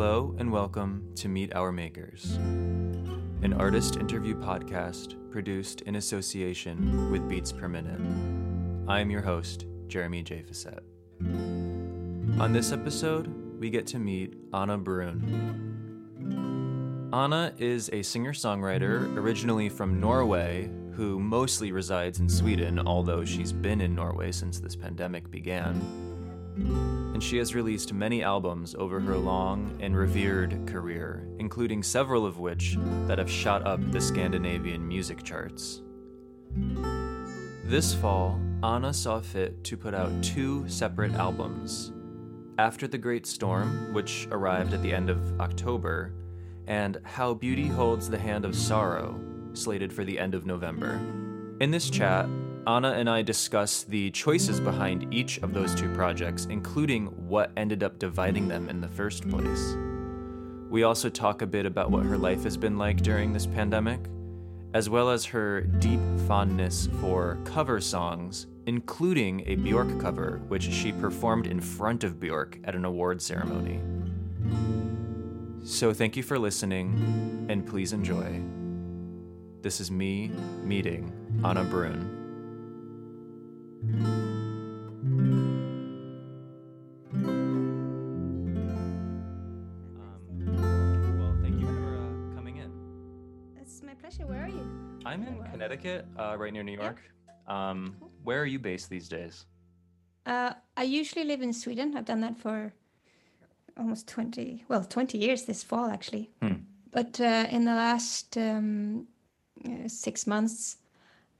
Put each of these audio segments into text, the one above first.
Hello and welcome to Meet Our Makers, an artist interview podcast produced in association with Beats Per Minute. I am your host, Jeremy J. Facette. On this episode, we get to meet Ane Brun. Anna is a singer songwriter originally from Norway who mostly resides in Sweden, although she's been in Norway since this pandemic began and she has released many albums over her long and revered career, including several of which that have shot up the Scandinavian music charts. This fall, Ane saw fit to put out two separate albums After the Great Storm, which arrived at the end of October, and How Beauty Holds the Hand of Sorrow, slated for the end of November. In this chat, Ane and I discuss the choices behind each of those two projects, including what ended up dividing them in the first place. We also talk a bit about what her life has been like during this pandemic, as well as her deep fondness for cover songs, including a Bjork cover, which she performed in front of Bjork at an award ceremony. So thank you for listening, and please enjoy. This is me meeting Ane Brun. Um, well, thank you for uh, coming in. It's my pleasure. Where are you? I'm in Where? Connecticut, uh, right near New York. Um, Cool. where are you based these days? Uh, I usually live in Sweden. I've done that for almost 20, well, 20 years this fall, actually. Hmm. But uh, in the last um, uh, six months,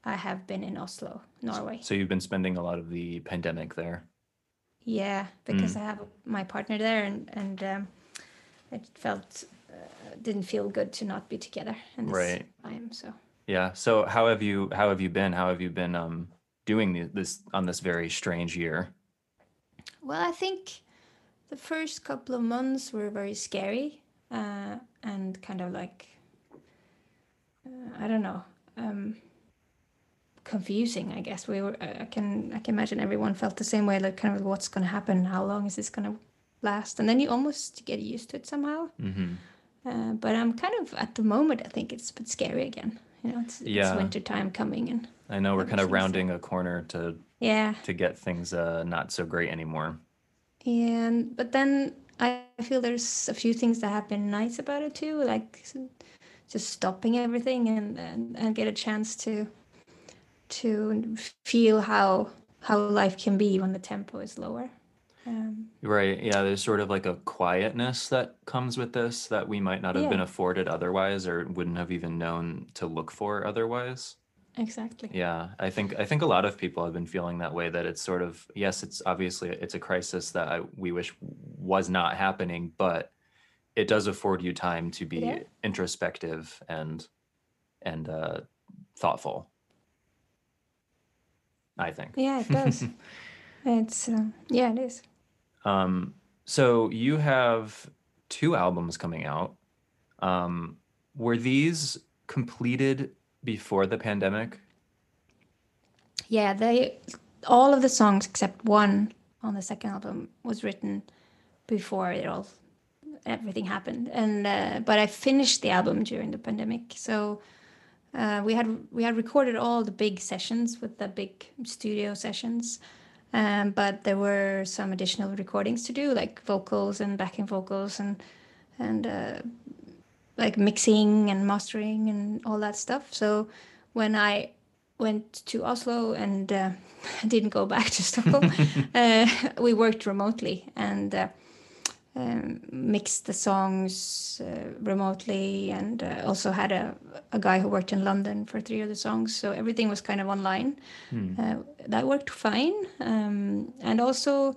I have been in Oslo, Norway. So you've been spending a lot of the pandemic there. Yeah, because Mm. I have my partner there, and and um, it felt uh, didn't feel good to not be together in this Right. time. So Yeah. So how have you how have you been? How have you been um, doing this on this very strange year? Well, I think the first couple of months were very scary uh, and kind of like, uh, I don't know, confusing. I guess we were. I I can. I can imagine everyone felt the same way. Like, kind of, what's going to happen? How long is this going to last? And then you almost get used to it somehow. hmm Uh, but I'm kind of at the moment. I think it's a bit scary again. You know, it's, Yeah. it's winter time coming, and I know we're kind of rounding a corner to yeah, to get things uh, not so great anymore. And but then I feel there's a few things that have been nice about it too, like just stopping everything and and, and get a chance to to feel how how life can be when the tempo is lower. Um, Right. Yeah. There's sort of like a quietness that comes with this that we might not have been afforded otherwise or wouldn't have even known to look for otherwise. exactly. Yeah. I think I think a lot of people have been feeling that way that it's sort of yes, it's obviously it's a crisis that I, we wish was not happening, but it does afford you time to be Yeah. introspective and and uh thoughtful. I think. Yeah, it does. it's uh, yeah, it is. Um, so you have two albums coming out. Um, were these completed before the pandemic? Yeah, they all of the songs except one on the second album was written before it all everything happened. And uh, but I finished the album during the pandemic, so uh, we had we had recorded all the big sessions with the big studio sessions. Um, but there were some additional recordings to do, like vocals and backing vocals and and uh, like mixing and mastering and all that stuff. So when I went to Oslo and uh, didn't go back to Stockholm, uh, we worked remotely and uh, um, mixed the songs uh, remotely and uh, also had a, a guy who worked in London for three of the songs. So everything was kind of online. Uh, that worked fine. Um, and also,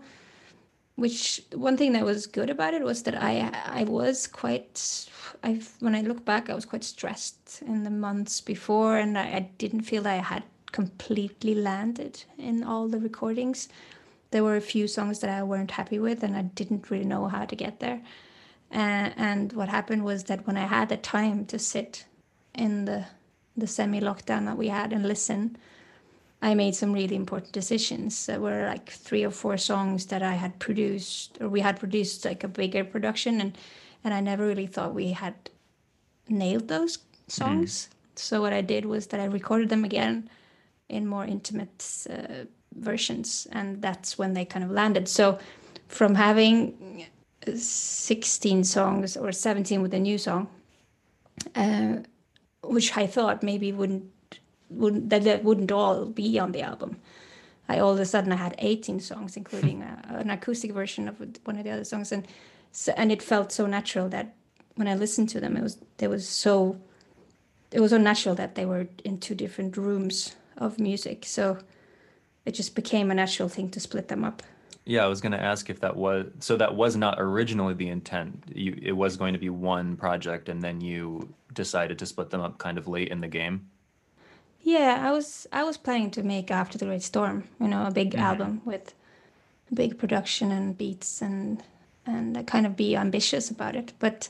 which one thing that was good about it was that I I was quite I when I look back I was quite stressed in the months before and I, I didn't feel I had completely landed in all the recordings. There were a few songs that I weren't happy with and I didn't really know how to get there. Uh, and what happened was that when I had the time to sit in the the semi lockdown that we had and listen, I made some really important decisions. There were like three or four songs that I had produced, or we had produced like a bigger production, and and I never really thought we had nailed those songs. So what I did was that I recorded them again in more intimate uh, versions, and that's when they kind of landed. So from having 16 songs or 17 with a new song, uh, which I thought maybe wouldn't wouldn't that, that wouldn't all be on the album. I all of a sudden I had 18 songs, including a, an acoustic version of one of the other songs, and so, and it felt so natural that when I listened to them, it was they was so it was so natural that they were in two different rooms of music. So it just became a natural thing to split them up. Yeah, I was going to ask if that was so. That was not originally the intent. You, it was going to be one project, and then you decided to split them up kind of late in the game. Yeah, I was I was planning to make After the Great Storm, you know, a big mm-hmm. album with big production and beats and and kind of be ambitious about it. But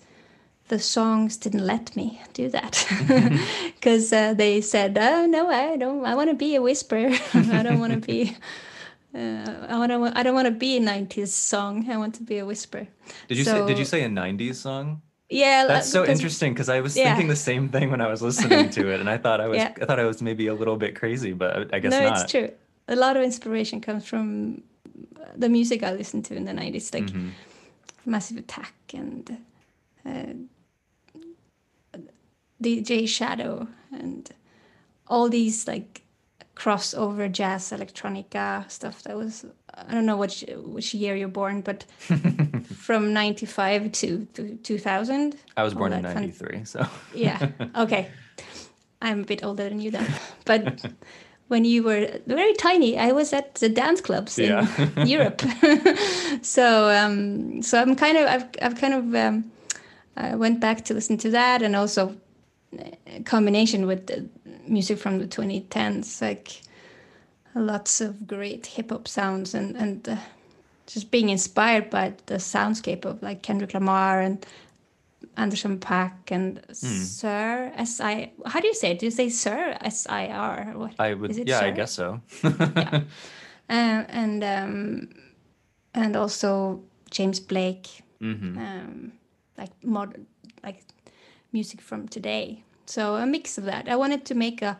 the songs didn't let me do that because uh, they said, "Oh no, I don't. I want to be a whisper. I don't want to be." Uh, I don't. I don't want to be a '90s song. I want to be a whisper. Did you so, say? Did you say a '90s song? Yeah, that's so interesting because I was yeah. thinking the same thing when I was listening to it, and I thought I was. Yeah. I thought I was maybe a little bit crazy, but I guess no, not. it's true. A lot of inspiration comes from the music I listened to in the '90s, like mm-hmm. Massive Attack and uh, DJ Shadow and all these like crossover jazz electronica stuff that was I don't know which which year you're born, but from '95 to, to 2000. I was born in '93, fun... so yeah. Okay, I'm a bit older than you then, but when you were very tiny, I was at the dance clubs in yeah. Europe. so um, so I'm kind of I've I've kind of um, I went back to listen to that and also combination with the music from the 2010s, like lots of great hip hop sounds and and uh, just being inspired by the soundscape of like Kendrick Lamar and Anderson .Paak and mm. Sir S I. How do you say it? Do you say Sir S I R? What I would. yeah, Sir? I guess so. yeah, uh, and um, and also James Blake. Mm-hmm. Um, like modern, like music from today. So a mix of that. I wanted to make a,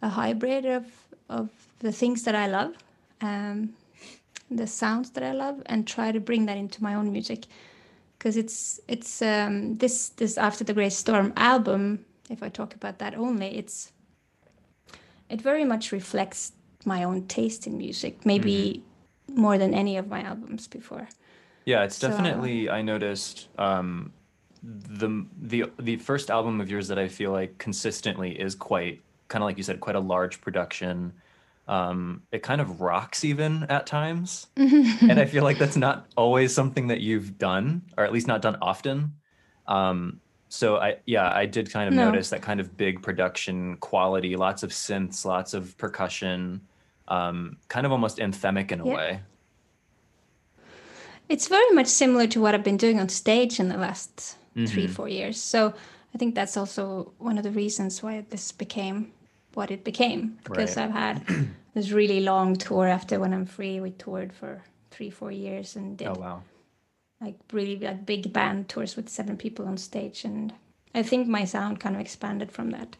a hybrid of, of the things that I love, um, the sounds that I love, and try to bring that into my own music. Because it's it's um, this this After the Great Storm album. If I talk about that only, it's it very much reflects my own taste in music. Maybe mm-hmm. more than any of my albums before. Yeah, it's so, definitely. I noticed um, the the the first album of yours that I feel like consistently is quite kind of like you said, quite a large production. Um, it kind of rocks even at times, and I feel like that's not always something that you've done, or at least not done often. Um, so I yeah, I did kind of no. notice that kind of big production quality, lots of synths, lots of percussion, um, kind of almost anthemic in a yeah. way. It's very much similar to what I've been doing on stage in the last mm-hmm. three four years so i think that's also one of the reasons why this became what it became because right. i've had this really long tour after when i'm free we toured for three four years and did oh wow like really like big band tours with seven people on stage and i think my sound kind of expanded from that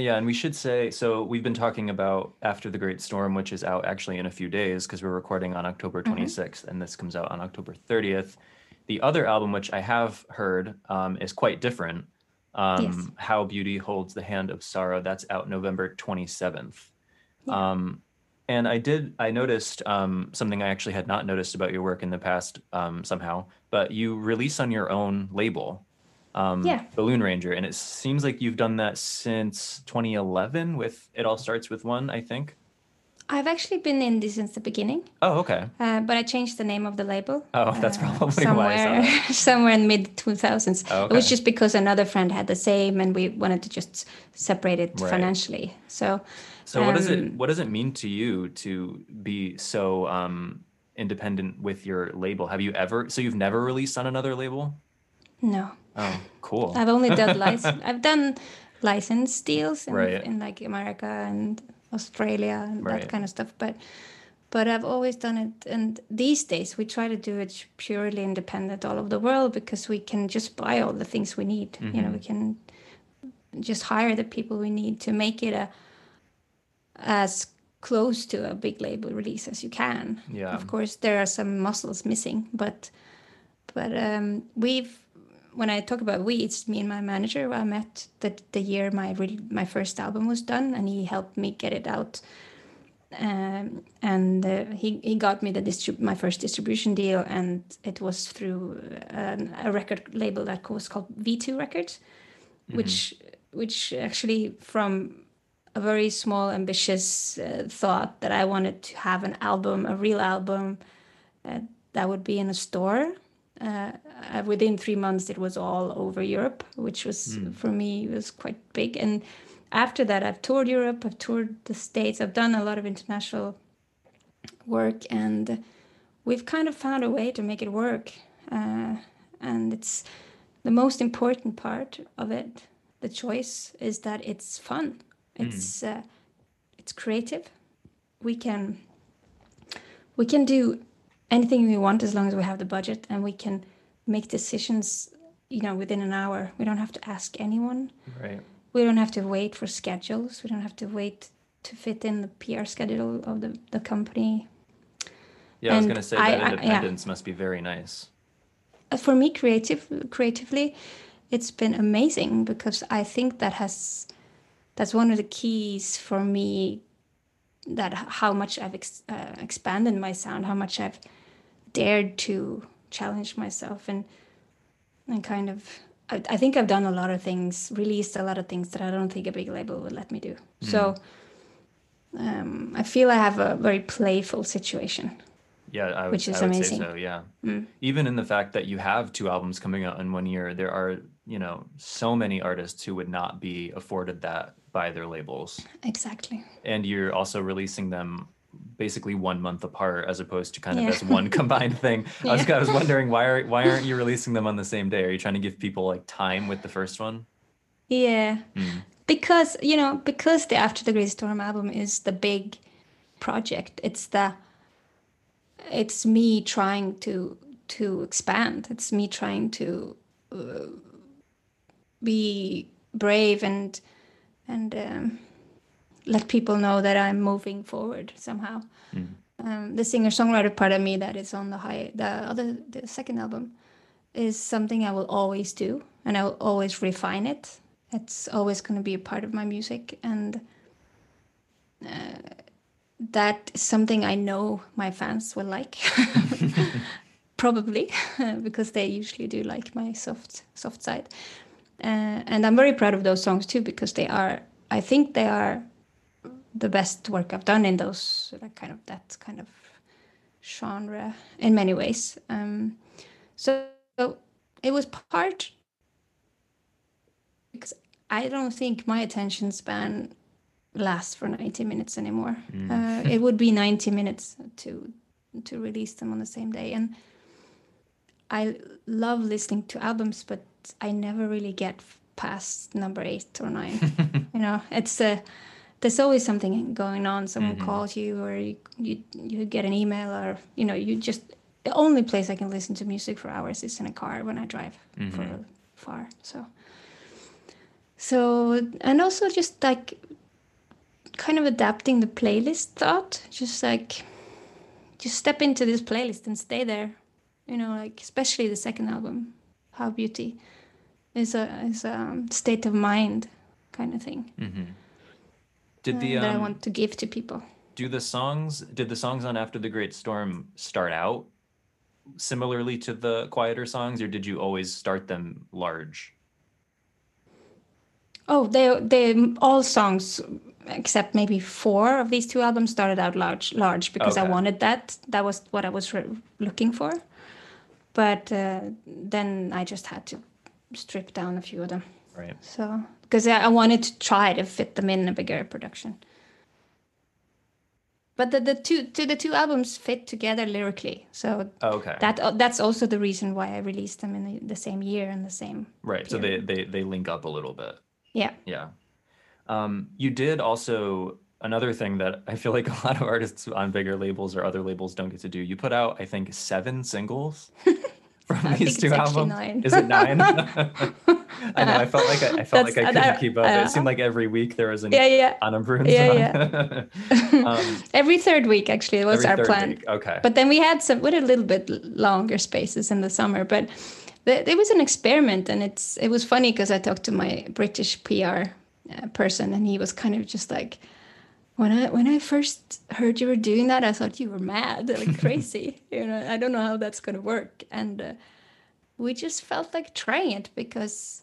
yeah, and we should say so. We've been talking about After the Great Storm, which is out actually in a few days because we're recording on October 26th, mm-hmm. and this comes out on October 30th. The other album, which I have heard, um, is quite different. Um, yes. How Beauty Holds the Hand of Sorrow. That's out November 27th. Yeah. Um, and I did, I noticed um, something I actually had not noticed about your work in the past um, somehow, but you release on your own label, um, yeah. Balloon Ranger. And it seems like you've done that since 2011 with It All Starts With One, I think. I've actually been indie since the beginning. Oh, okay. Uh, but I changed the name of the label. Oh, that's uh, probably somewhere, somewhere in mid 2000s. Oh, okay. It was just because another friend had the same, and we wanted to just separate it right. financially. So, so um, what does it um, what does it mean to you to be so um, independent with your label? Have you ever? So you've never released on another label? No. Oh, cool. I've only done license. I've done license deals in, right. in like America and Australia and right. that kind of stuff. But but I've always done it. And these days, we try to do it purely independent all over the world because we can just buy all the things we need. You know, we can just hire the people we need to make it a as close to a big label release as you can. Yeah. Of course, there are some muscles missing, but but um, we've when I talk about we, it's me and my manager. who I met the the year my re- my first album was done, and he helped me get it out. Um, and uh, he he got me the distrib- my first distribution deal, and it was through an, a record label that was called V2 Records, which which actually from a very small ambitious uh, thought that I wanted to have an album, a real album uh, that would be in a store. Uh, uh, within three months, it was all over Europe, which was for me was quite big. And after that, I've toured Europe, I've toured the States, I've done a lot of international work, and we've kind of found a way to make it work. Uh, and it's the most important part of it. The choice is that it's fun. It's uh, it's creative. We can we can do anything we want as long as we have the budget, and we can make decisions. You know, within an hour. We don't have to ask anyone. Right. We don't have to wait for schedules. We don't have to wait to fit in the PR schedule of the, the company. Yeah, I was gonna say I- that I- yeah. independence must be very nice. Uh, for me creative creatively it's been amazing because i think that has that's one of the keys for me that how much i've ex, uh, expanded my sound how much i've dared to challenge myself and and kind of I, I think i've done a lot of things released a lot of things that i don't think a big label would let me do. So um, i feel i have a very playful situation. Yeah, I would, Which is amazing. say so. Yeah, even in the fact that you have two albums coming out in one year, there are you know so many artists who would not be afforded that by their labels, exactly. And you're also releasing them basically one month apart as opposed to kind of Yeah. as one combined thing. I was I was wondering why are why aren't you releasing them on the same day? Are you trying to give people like time with the first one? Yeah. Because, you know, because the After the Great Storm album is the big project. It's the it's me trying to to expand. It's me trying to uh, be brave and and um, let people know that I'm moving forward somehow. Um, the singer songwriter part of me that is on the high the other the second album is something I will always do, and I will always refine it. It's always going to be a part of my music, and uh, that is something I know my fans will like. Probably because they usually do like my soft soft side, uh, and I'm very proud of those songs too because they are. I think they are the best work I've done in those like kind of that kind of genre in many ways. Um, so, so it was part because I don't think my attention span lasts for 90 minutes anymore. Uh, it would be 90 minutes to to release them on the same day, and I love listening to albums, but I never really get past number eight or nine. you know, it's a there's always something going on. Someone mm-hmm. calls you, or you, you you get an email, or you know, you just the only place I can listen to music for hours is in a car when I drive for mm-hmm. far. So, so and also just like kind of adapting the playlist thought, just like just step into this playlist and stay there. You know, like especially the second album, How Beauty, is a is a um, state of mind kind of thing mm-hmm. Did the that I um, want to give to people. do the songs did the songs on After the Great Storm start out similarly to the quieter songs, or did you always start them large? Oh, they they all songs except maybe four of these two albums started out large large because I wanted that. That was what I was re- looking for. But uh, then I just had to strip down a few of them. Right. So because I wanted to try to fit them in a bigger production. But the, the two to the two albums fit together lyrically, so Oh, okay. that uh, that's also the reason why I released them in the, the same year and the same. right. So they, they they link up a little bit. Yeah. Yeah. Um, you did also another thing that I feel like a lot of artists on bigger labels or other labels don't get to do. You put out, I think, seven singles from I these two albums. nine. Is it nine? I know. I felt like I, I felt like I couldn't I- keep up. I- it seemed like every week there was an yeah, yeah. Ane Brun Yeah, song. um, Every third week, actually, was every our third plan. week. Okay. But then we had some, we had a little bit longer spaces in the summer. But th- it was an experiment, and it's it was funny because I talked to my British PR uh, person, and he was kind of just like, when I when I first heard you were doing that, I thought you were mad, like crazy. you know, I don't know how that's gonna work, and uh, we just felt like trying it because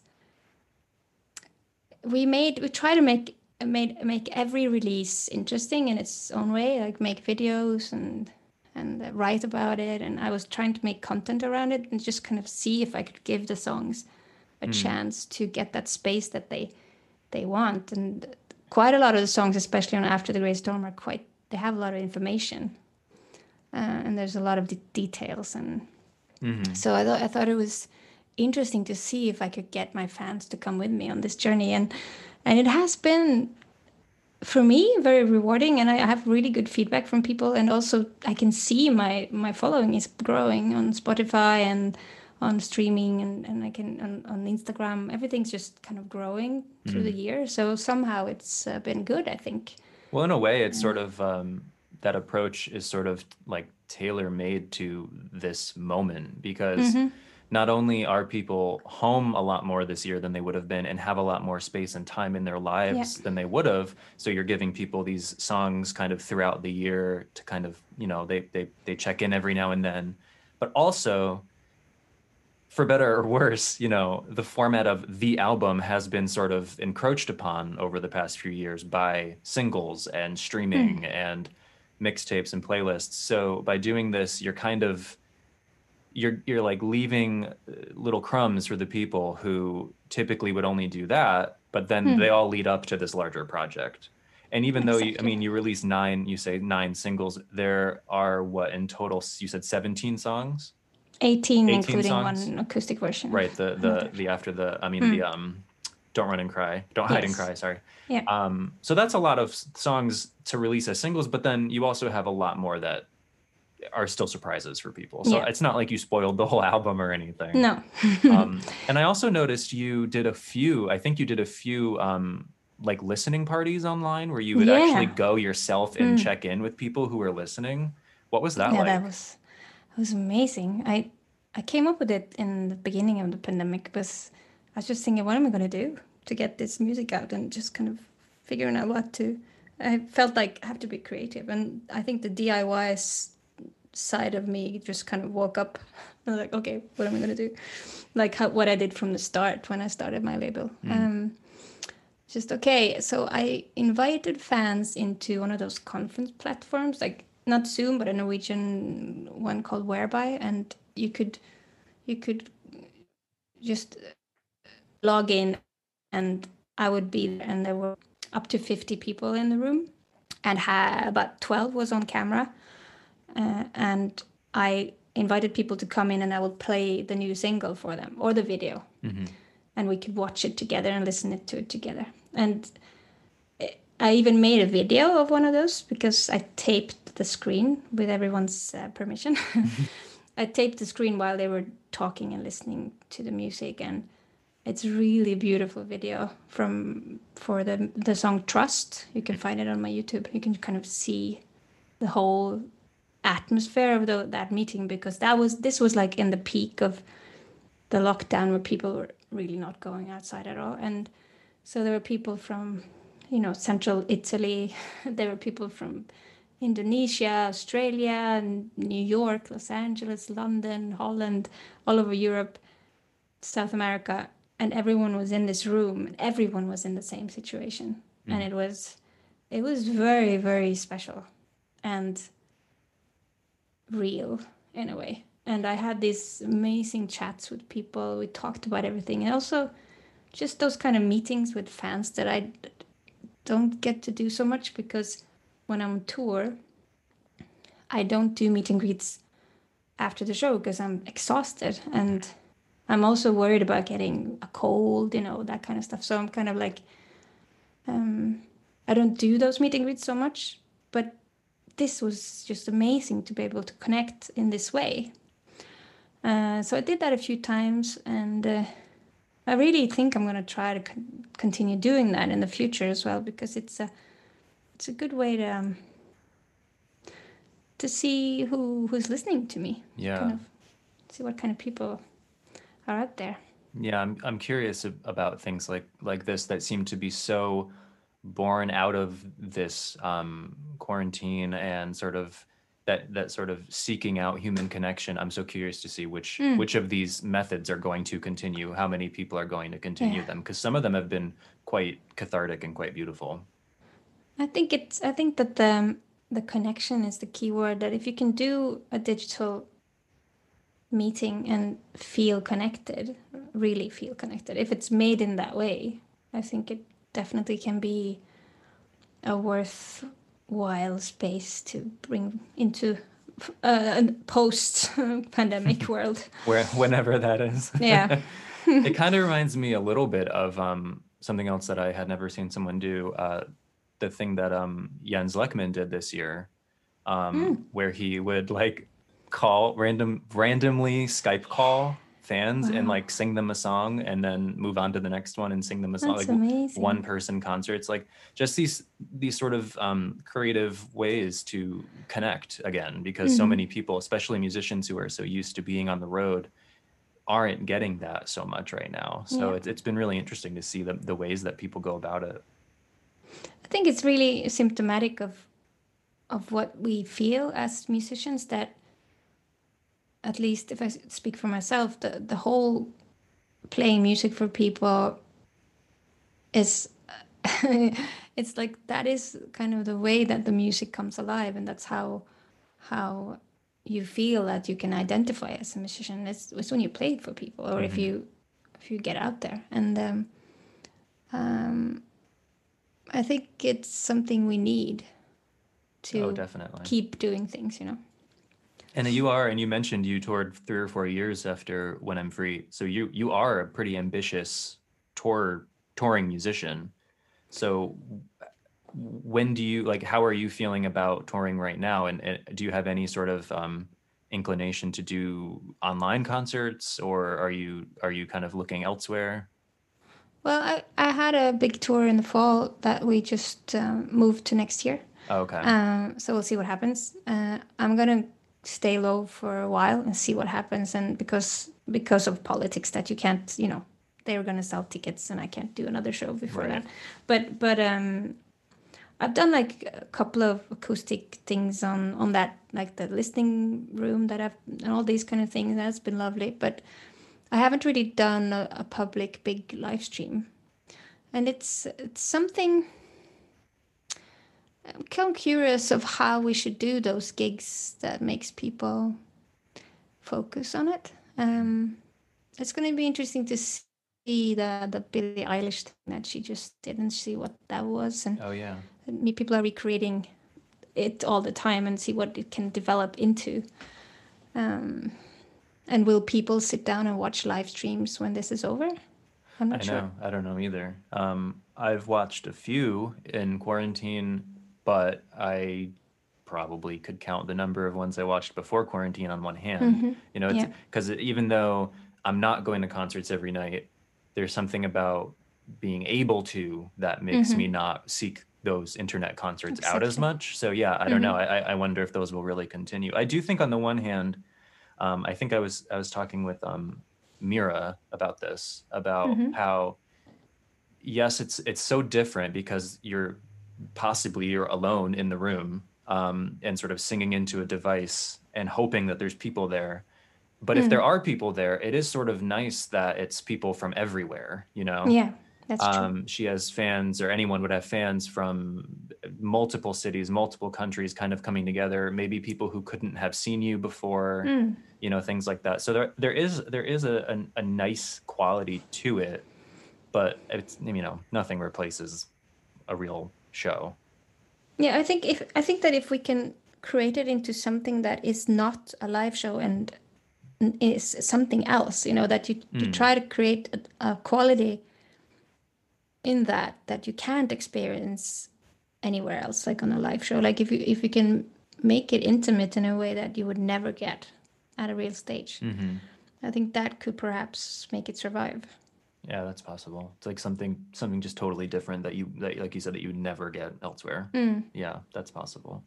we made we try to make made make every release interesting in its own way like make videos and and write about it. And i was trying to make content around it and just kind of see if i could give the songs a chance to get that space that they they want. And quite a lot of the songs especially on after the great storm are quite they have a lot of information uh, and there's a lot of de- details and Mhm. so I thought I thought it was interesting to see if I could get my fans to come with me on this journey, and and it has been for me very rewarding, and I have really good feedback from people, and also I can see my my following is growing on Spotify and on streaming and, and I can on, on Instagram everything's just kind of growing through the year. So somehow it's uh, been good I think. Well, in a way, it's sort of um, that approach is sort of like tailor made to this moment because not only are people home a lot more this year than they would have been and have a lot more space and time in their lives than they would have. So you're giving people these songs kind of throughout the year to kind of, you know, they they they check in every now and then. But also for better or worse, you know, the format of the album has been sort of encroached upon over the past few years by singles and streaming and mixtapes and playlists. So by doing this, you're kind of you're you're like leaving uh, little crumbs for the people who typically would only do that, but then they all lead up to this larger project. And even though you, I mean, you release nine, you say nine singles, there are what in total? You said 17 songs? 18, 18 including songs? one acoustic version. Right the the the after the i mean the um don't run and cry. Don't hide and cry sorry. Yeah. um so that's a lot of songs to release as singles but then you also have a lot more that are still surprises for people. So Yeah. it's not like you spoiled the whole album or anything. No. Um and i also noticed you did a few i think you did a few um like listening parties online where you would actually go yourself and check in with people who were listening. What was that yeah, like? that was that was amazing. I I came up with it in the beginning of the pandemic because I was just thinking, what am I going to do to get this music out, and just kind of figuring out what to. I felt like I have to be creative, and I think the DIY side of me just kind of woke up. I was like, okay, what am I going to do? Like how, what I did from the start when I started my label. Um, just okay so i invited fans into one of those conference platforms like not zoom but a norwegian one called whereby and you could you could just log in and i would be there and there were up to 50 people in the room and ha- about 12 was on camera uh, and i invited people to come in and i would play the new single for them or the video and we could watch it together and listen it to it together. And I even made a video of one of those because I taped the screen with everyone's uh, permission. I taped the screen while they were talking and listening to the music, and it's really beautiful video from for the the song Trust. You can find it on my YouTube. You can kind of see the whole atmosphere of the, that meeting because that was this was like in the peak of the lockdown where people were really not going outside at all and so there were people from you know central italy there were people from indonesia australia new york los angeles london holland all over europe south america and everyone was in this room and everyone was in the same situation and mm. it was it was very very special and real in a way. And I had these amazing chats with people. We talked about everything. And also just those kind of meetings with fans that I don't get to do so much because when I'm on tour, I don't do meet and greets after the show because I'm exhausted and I'm also worried about getting a cold, you know, that kind of stuff. So I'm kind of like, um, I don't do those meet and greets so much, but this was just amazing to be able to connect in this way. Uh, so I did that a few times, and uh, I really think I'm going to try to con- continue doing that in the future as well because it's a it's a good way to um, to see who who's listening to me. Yeah. Kind of see what kind of people are out there. Yeah, I'm I'm curious about things like like this that seem to be so born out of this um, quarantine and sort of that that sort of seeking out human connection. I'm so curious to see which mm. which of these methods are going to continue. How many people are going to continue yeah. them? Because some of them have been quite cathartic and quite beautiful. I think it's. I think that the the connection is the key word. That if you can do a digital meeting and feel connected, really feel connected, if it's made in that way, I think it definitely can be a worthwhile space to bring into uh, a post-pandemic world. Where, whenever that is. Yeah. it kind of reminds me a little bit of um, something else that I had never seen someone do. Uh, the thing that um, Jens Lekman did this year, um, mm. where he would like call random randomly Skype call fans wow. and like sing them a song and then move on to the next one and sing them a song That's like amazing. one person concerts like just these these sort of um, creative ways to connect again because mm-hmm. so many people especially musicians who are so used to being on the road aren't getting that so much right now so yeah. it's, it's been really interesting to see the, the ways that people go about it i think it's really symptomatic of of what we feel as musicians that at least if I speak for myself, the the whole playing music for people is it's like that is kind of the way that the music comes alive, and that's how how you feel that you can identify as a musician. It's, it's when you play for people, or mm-hmm. if you if you get out there, and um, um, I think it's something we need to oh, definitely. keep doing things. You know. And you are, and you mentioned you toured three or four years after When I'm Free. So you you are a pretty ambitious tour touring musician. So when do you like? How are you feeling about touring right now? And, and do you have any sort of um, inclination to do online concerts, or are you are you kind of looking elsewhere? Well, I, I had a big tour in the fall that we just uh, moved to next year. Oh, okay. Um, so we'll see what happens. Uh, I'm gonna stay low for a while and see what happens and because because of politics that you can't you know they're going to sell tickets and i can't do another show before right. that but but um i've done like a couple of acoustic things on on that like the listening room that i've and all these kind of things that's been lovely but i haven't really done a, a public big live stream and it's it's something I'm kind of curious of how we should do those gigs that makes people focus on it. Um, it's going to be interesting to see the the Billie Eilish thing that she just didn't see what that was, and oh yeah, me people are recreating it all the time and see what it can develop into. Um, and will people sit down and watch live streams when this is over? I'm not I sure. Know. I don't know either. Um, I've watched a few in quarantine but I probably could count the number of ones I watched before quarantine on one hand. Mm-hmm. You know, because yeah. even though I'm not going to concerts every night, there's something about being able to that makes mm-hmm. me not seek those internet concerts exactly. out as much. So yeah, I don't mm-hmm. know. I, I wonder if those will really continue. I do think on the one hand, um, I think I was I was talking with um, Mira about this about mm-hmm. how yes, it's it's so different because you're possibly you're alone in the room um, and sort of singing into a device and hoping that there's people there. But mm. if there are people there, it is sort of nice that it's people from everywhere, you know? Yeah, um. She has fans, or anyone would have fans from multiple cities, multiple countries kind of coming together, maybe people who couldn't have seen you before, mm. you know, things like that. So there, there is, there is a, a, a nice quality to it, but it's, you know, nothing replaces a real show. Yeah, I think if I think that if we can create it into something that is not a live show and is something else, you know, that you, mm. you try to create a, a, quality in that that you can't experience anywhere else, like on a live show. Like if you if you can make it intimate in a way that you would never get at a real stage, Mm-hmm. I think that could perhaps make it survive. Yeah, that's possible. It's like something something just totally different that you that like you said that you would never get elsewhere. Mm. Yeah, that's possible.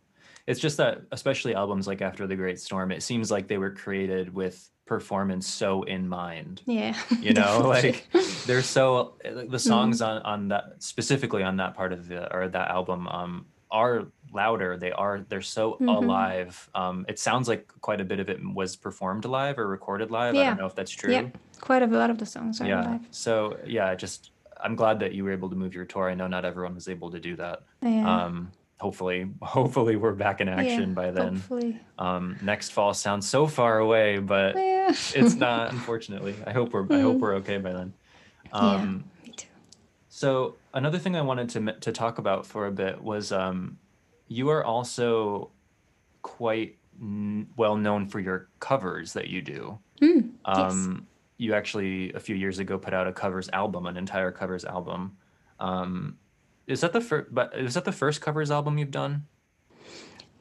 It's just that especially albums like After the Great Storm, it seems like they were created with performance so in mind. Yeah, You know, like they're so the songs on on that specifically on that part of the or that album um are louder. They are they're so Mhm. alive. Um it sounds like quite a bit of it was performed live or recorded live. I don't know if that's true yeah, quite a lot of the songs are yeah live. so yeah I just i'm glad that you were able to move your tour i know not everyone was able to do that Yeah. um hopefully hopefully we're back in action Yeah, by then Hopefully. um next fall sounds so far away but Yeah. it's not unfortunately i hope we're i hope we're okay by then um yeah, me too. so another thing i wanted to m- to talk about for a bit was um you are also quite n- well known for your covers that you do Mm, yes. um, you actually a few years ago put out a covers album, an entire covers album. Is that the first? But is that the first covers album you've done?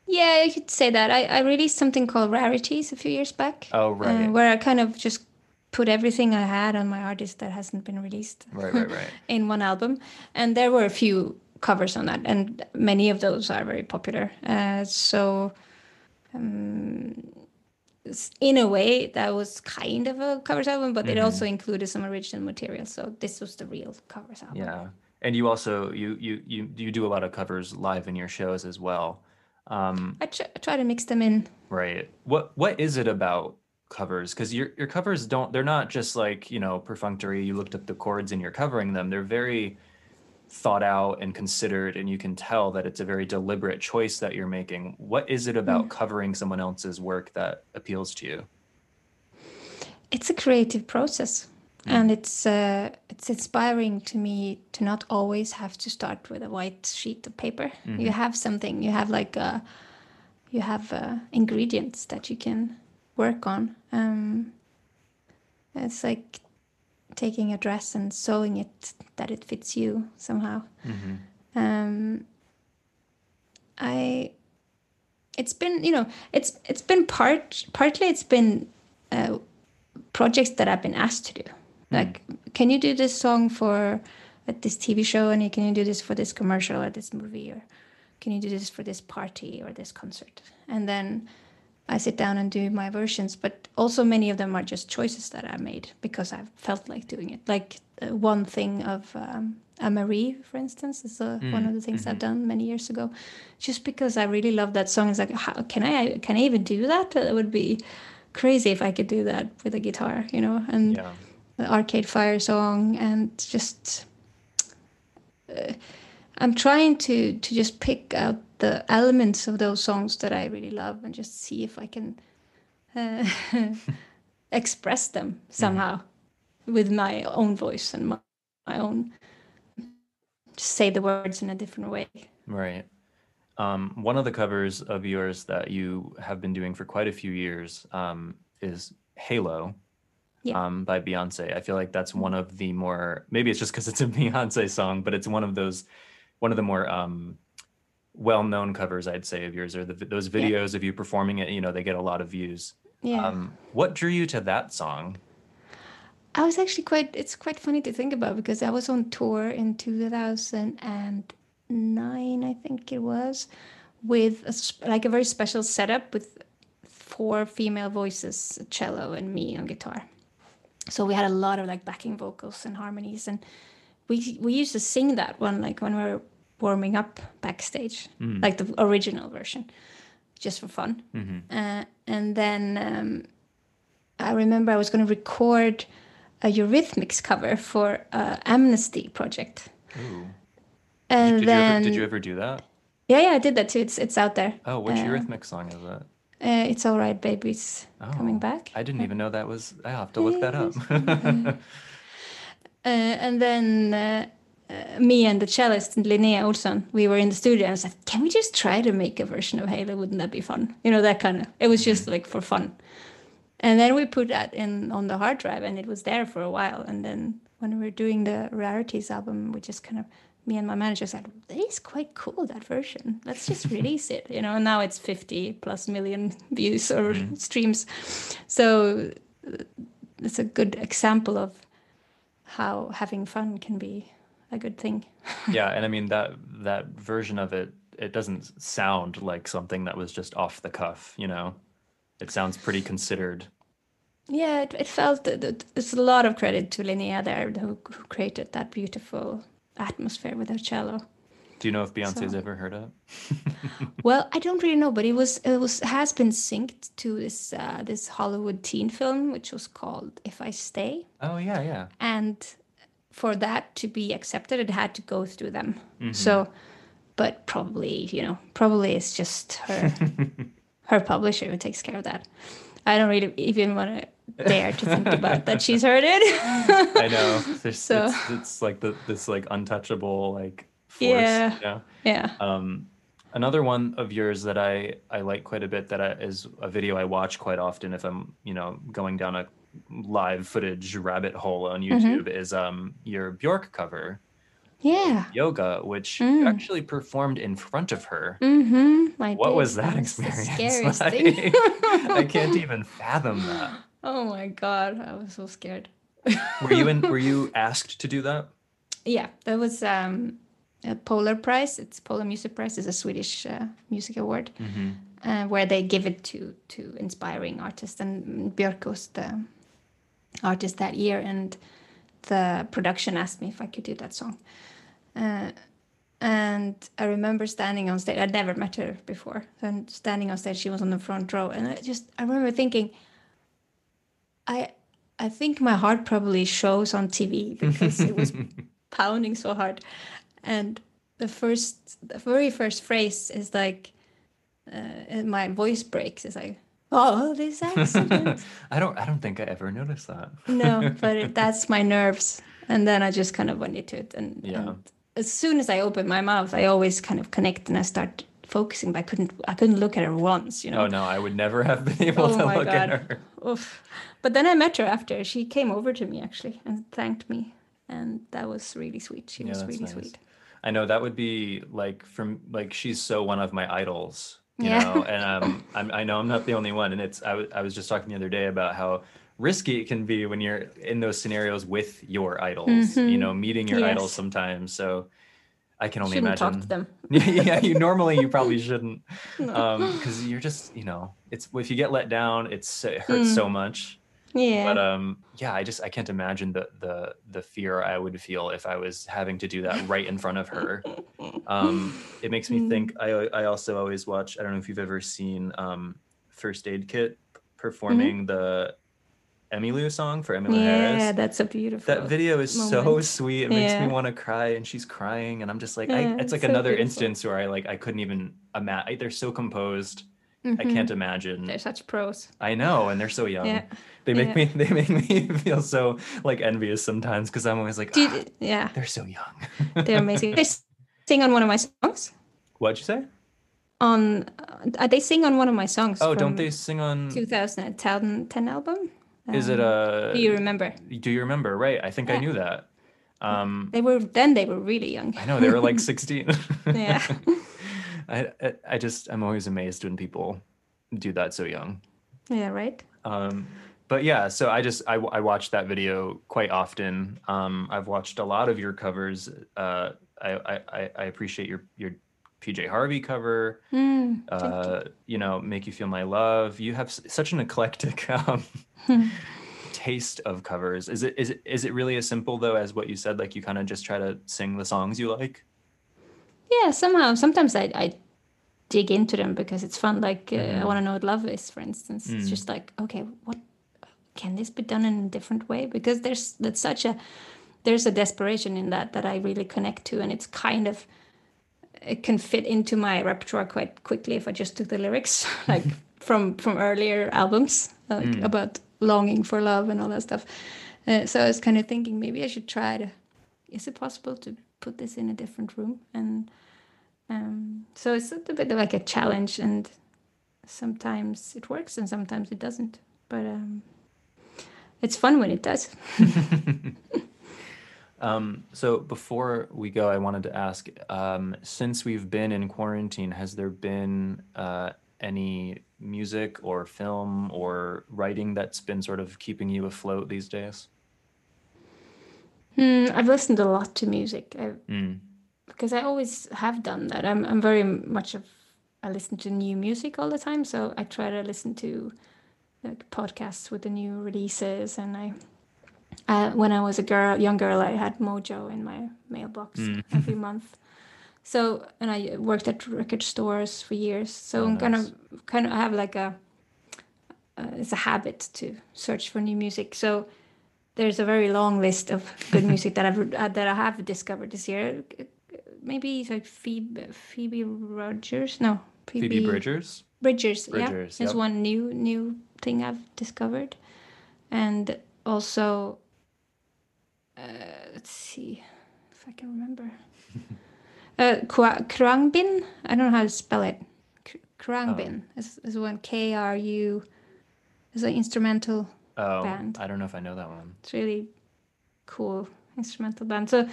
Yeah, you could say that. I, I released something called Rarities a few years back. Oh, right, uh, where I kind of just put everything I had on my artist that hasn't been released right, right, right. in one album. And there were a few covers on that, and many of those are very popular. Uh, so, um, in a way, that was kind of a covers album, but it Mhm. also included some original material. So, this was the real covers album. Yeah, and you also you you you you do a lot of covers live in your shows as well. Um, I tr- try to mix them in. right. What what is it about covers? Because your your covers don't they're not just like you know perfunctory. You looked up the chords and you're covering them. They're very thought out and considered and you can tell that it's a very deliberate choice that you're making what is it about covering someone else's work that appeals to you it's a creative process and it's uh, it's inspiring to me to not always have to start with a white sheet of paper. You have something you have like uh you have uh, ingredients that you can work on. Um, it's like taking a dress and sewing it that it fits you somehow. Um, i it's been you know it's it's been part partly it's been uh, projects that I've been asked to do. Like, can you do this song for uh, this TV show, and can you do this for this commercial or this movie, or can you do this for this party or this concert? And then I sit down and do my versions. But also many of them are just choices that I made because I felt like doing it. Like uh, one thing of um, a Marie, for instance, is uh, one of the things I've done many years ago, just because I really love that song. It's like, how, can I can I even do that? That would be crazy if I could do that with a guitar, you know. And yeah the Arcade Fire song, and just uh, I'm trying to to just pick out the elements of those songs that I really love and just see if I can uh, express them somehow with my own voice and my, my own just say the words in a different way. right. Um, one of the covers of yours that you have been doing for quite a few years um, is halo Yeah. um, by beyonce i feel like that's one of the more maybe it's just because it's a beyonce song but it's one of those one of the more um, well-known covers i'd say of yours or the, those videos of you performing it you know they get a lot of views Yeah. um, what drew you to that song I was actually quite. It's quite funny to think about because I was on tour in 2009, I think it was, with a, like a very special setup with four female voices, a cello, and me on guitar. So we had a lot of like backing vocals and harmonies, and we we used to sing that one like when we were warming up backstage, like the original version, just for fun. Uh, and then um, I remember I was going to record a Eurythmics cover for uh, Amnesty project. Ooh. And did, you then ever, did you ever do that yeah, yeah, I did that too. It's it's out there. oh which Uh, eurythmic song is that Uh, it's all right, baby's coming Oh, back. I didn't even know that was. I have to look that up. Uh, and then uh, uh, me and the cellist Linnea Olsson, we were in the studio and I said, "Can we just try to make a version of Halo? Wouldn't that be fun?" You know, that kind of. It was just like for fun. And then we put that in on the hard drive, and it was there for a while. And then when we were doing the rarities album, we just kind of me and my manager said, it is quite cool that version. Let's just release it." You know, and now it's fifty plus million views or Mm-hmm. streams. So uh, it's a good example of how having fun can be a good thing. yeah, and I mean that that version of it, it doesn't sound like something that was just off the cuff. You know, it sounds pretty considered. Yeah, it, it felt it's a lot of credit to Linnea there who, who created that beautiful atmosphere with her cello. Do you know if Beyonce's So- ever heard it? Well, I don't really know, but it was it was has been synced to this uh, this Hollywood teen film, which was called If I Stay, Oh yeah, yeah. and for that to be accepted, it had to go through them. Mm-hmm. So, but probably you know probably it's just her her publisher who takes care of that. I don't really even want to dare to think about that she's heard it. I know. There's, So- it's, it's like the this like untouchable like force. Yeah. You know? yeah. Um, another one of yours that I I like quite a bit that I, is a video I watch quite often if I'm you know going down a live footage rabbit hole on Mm-hmm. YouTube is um your Bjork cover Yeah. Jóga which you Mm. actually performed in front of her. Mm-hmm. What did. was that the experience scariest like? thing. I can't even fathom that. Oh my god, I was so scared. Were you in? Were you asked to do that? Yeah, that was um, a Polar Prize. It's Polar Music Prize. It's a Swedish uh, music award uh, where they give it to to inspiring artists. And Björk was the artist that year, and the production asked me if I could do that song. Uh, and I remember standing on stage. I'd never met her before. And standing on stage, she was on the front row, and I just I remember thinking, I I think my heart probably shows on TV because it was pounding so hard. And the first, the very first phrase is like, uh, my voice breaks. It's like, oh, this accident. I don't. I don't think I ever noticed that. no, but it, that's my nerves. And then I just kind of went into it. And, Yeah. and as soon as I open my mouth, I always kind of connect and I start focusing. But I couldn't, I couldn't look at her once. You know. Oh no, I would never have been able Oh to look at her. Oof. But then I met her after. She came over to me actually and thanked me, and that was really sweet. She Yeah, was really nice. sweet. I know that would be like from like she's so one of my idols, you Yeah. know, and um, I'm, I know I'm not the only one. And it's I, w- I was just talking the other day about how risky it can be when you're in those scenarios with your idols, you know, meeting your idols sometimes. So I can only Shouldn't imagine. talk to them. yeah, you normally you probably shouldn't, um, because you're just you know it's if you get let down, it's it hurts Mm. so much. Yeah. But um, yeah, I just I can't imagine the the the fear I would feel if I was having to do that right in front of her. Um, it makes me think. I I also always watch. I don't know if you've ever seen um, First Aid Kit performing the Emmylou song for Emmylou Mm-hmm. yeah, Harris. that's a beautiful. That video is so sweet. It makes me want to cry, and she's crying, and I'm just like, I, Yeah, it's it's like so another beautiful. instance where I like I couldn't even imagine. They're so composed. I Mhm. can't imagine. They're such pros. I know, and they're so young. Yeah. They make Yeah. me they make me feel so like envious sometimes because I'm always like, Do "Ah, yeah, they're so young. they're amazing. they sing on one of my songs. What'd you say? On uh, they sing on one of my songs. Oh, don't they sing on? 2010 album? Is it Um, a? Do you remember? Do you remember? Right. I think I knew that. Um, They were then they were really young. I know they were like 16. Yeah. I, I I just I'm always amazed when people do that so young. Yeah, right. Um, but yeah, so I just I, I watch that video quite often. Um, I've watched a lot of your covers. Uh, I, I I- I appreciate your your PJ Harvey cover. Mm, Uh, you know, make you feel my love. You have s- such an eclectic um, taste of covers. Is it is it is it really as simple though as what you said? Like you kind of just try to sing the songs you like. yeah, somehow sometimes I I dig into them because it's fun. Like uh, Mm-hmm. I want to know what love is, for instance. Mm. It's just like okay, what can this be done in a different way? Because there's that's such a there's a desperation in that that I really connect to, and it's kind of it can fit into my repertoire quite quickly if I just took the lyrics like from from earlier albums like Mm. about longing for love and all that stuff. Uh, so I was kind of thinking maybe I should try to. Is it possible to put this in a different room? And um, so it's a bit of like a challenge, and sometimes it works and sometimes it doesn't. But um, it's fun when it does. Um, so before we go, I wanted to ask, um, since we've been in quarantine, has there been uh, any music or film or writing that's been sort of keeping you afloat these days? Hmm, I've listened a lot to music I, Mm. because I always have done that. I'm I'm very much of I listen to new music all the time, so I try to listen to like podcasts with the new releases. And I, uh, when I was a girl, young girl, I had Mojo in my mailbox Mm. every month. So and I worked at record stores for years. So Oh, I'm kind of kind of I have like a uh, it's a habit to search for new music. So there's a very long list of good music that I've uh, that I have discovered this year. Maybe it's like Phoebe Phoebe Rogers. No, Phoebe Bridgers? Bridgers. Bridgers, yeah, it's yep. one new new thing I've discovered, and also let's see if I can remember. uh, Khruangbin. I don't know how to spell it. Khruangbin Oh. is, is one K R U. Is an instrumental Oh, Band. I don't know if I know that one. it's really cool instrumental band. So,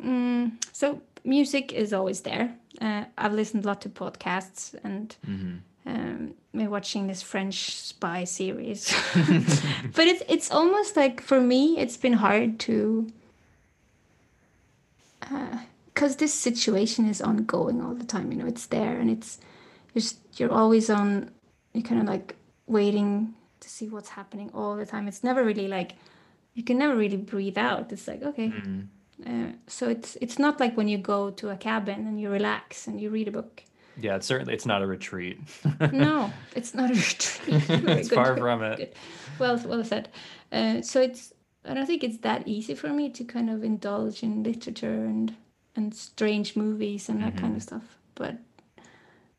mm, so music is always there. Uh, I've listened a lot to podcasts and hmm um, been watching this French spy series. but it's it's almost like for me, it's been hard to. Because this situation is ongoing all the time, you know, it's there and it's just you're always on. You're kind of like waiting to see what's happening all the time. It's never really like you can never really breathe out. It's like okay, Mm. uh, so it's it's not like when you go to a cabin and you relax and you read a book. Yeah, it's certainly it's not a retreat. no, it's not a retreat. It's good far from it. good. Well, well said. Uh, so it's I don't think it's that easy for me to kind of indulge in literature and and strange movies and that Mm-hmm. kind of stuff. But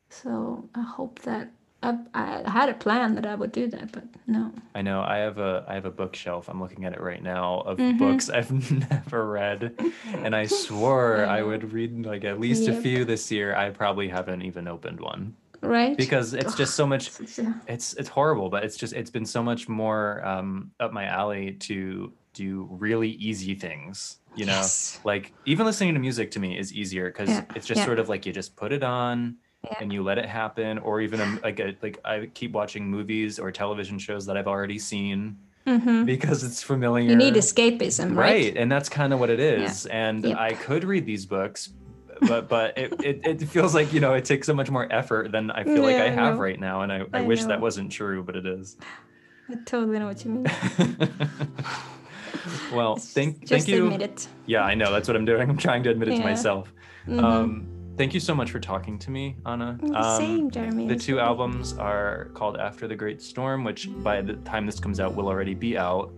so I hope that I, I had a plan that I would do that, but no. I know. I have a I have a bookshelf. I'm looking at it right now of Mhm. books I've never read, and I swore I I would read like at least a few this year. I probably haven't even opened one Right? because it's just so much. It's, It's it's horrible, but it's just it's been so much more um, up my alley to do really easy things. You know, Yes. like even listening to music to me is easier because Yeah, it's just yeah. sort of like you just put it on Yeah. and you let it happen or even um, like a, like I keep watching movies or television shows that I've already seen mhm. because it's familiar You need escapism, right? right and that's kind of what it is and Yep. I could read these books but but it, it, it feels like you know it takes so much more effort than I feel like Yeah, I I have right now and I, I, I wish know. that wasn't true but it is I totally know what you mean. well Just- thank just thank you admit it. yeah I know that's what I'm doing I'm trying to admit it to Yeah. myself Mhm. um thank you so much for talking to me Ane um, Same, Jeremy. The two albums are called After the Great Storm, which by the time this comes out will already be out.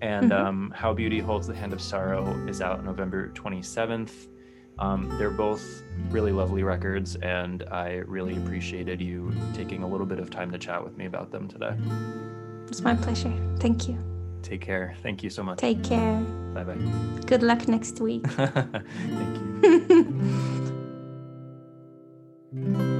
And Mhm. um, How Beauty Holds the Hand of Sorrow is out November 27th. Um, they're both really lovely records, and I really appreciated you taking a little bit of time to chat with me about them today. It's my pleasure. Thank you. Take care. Thank you so much. Take care. Bye bye. Good luck next week. Thank you. Thank you.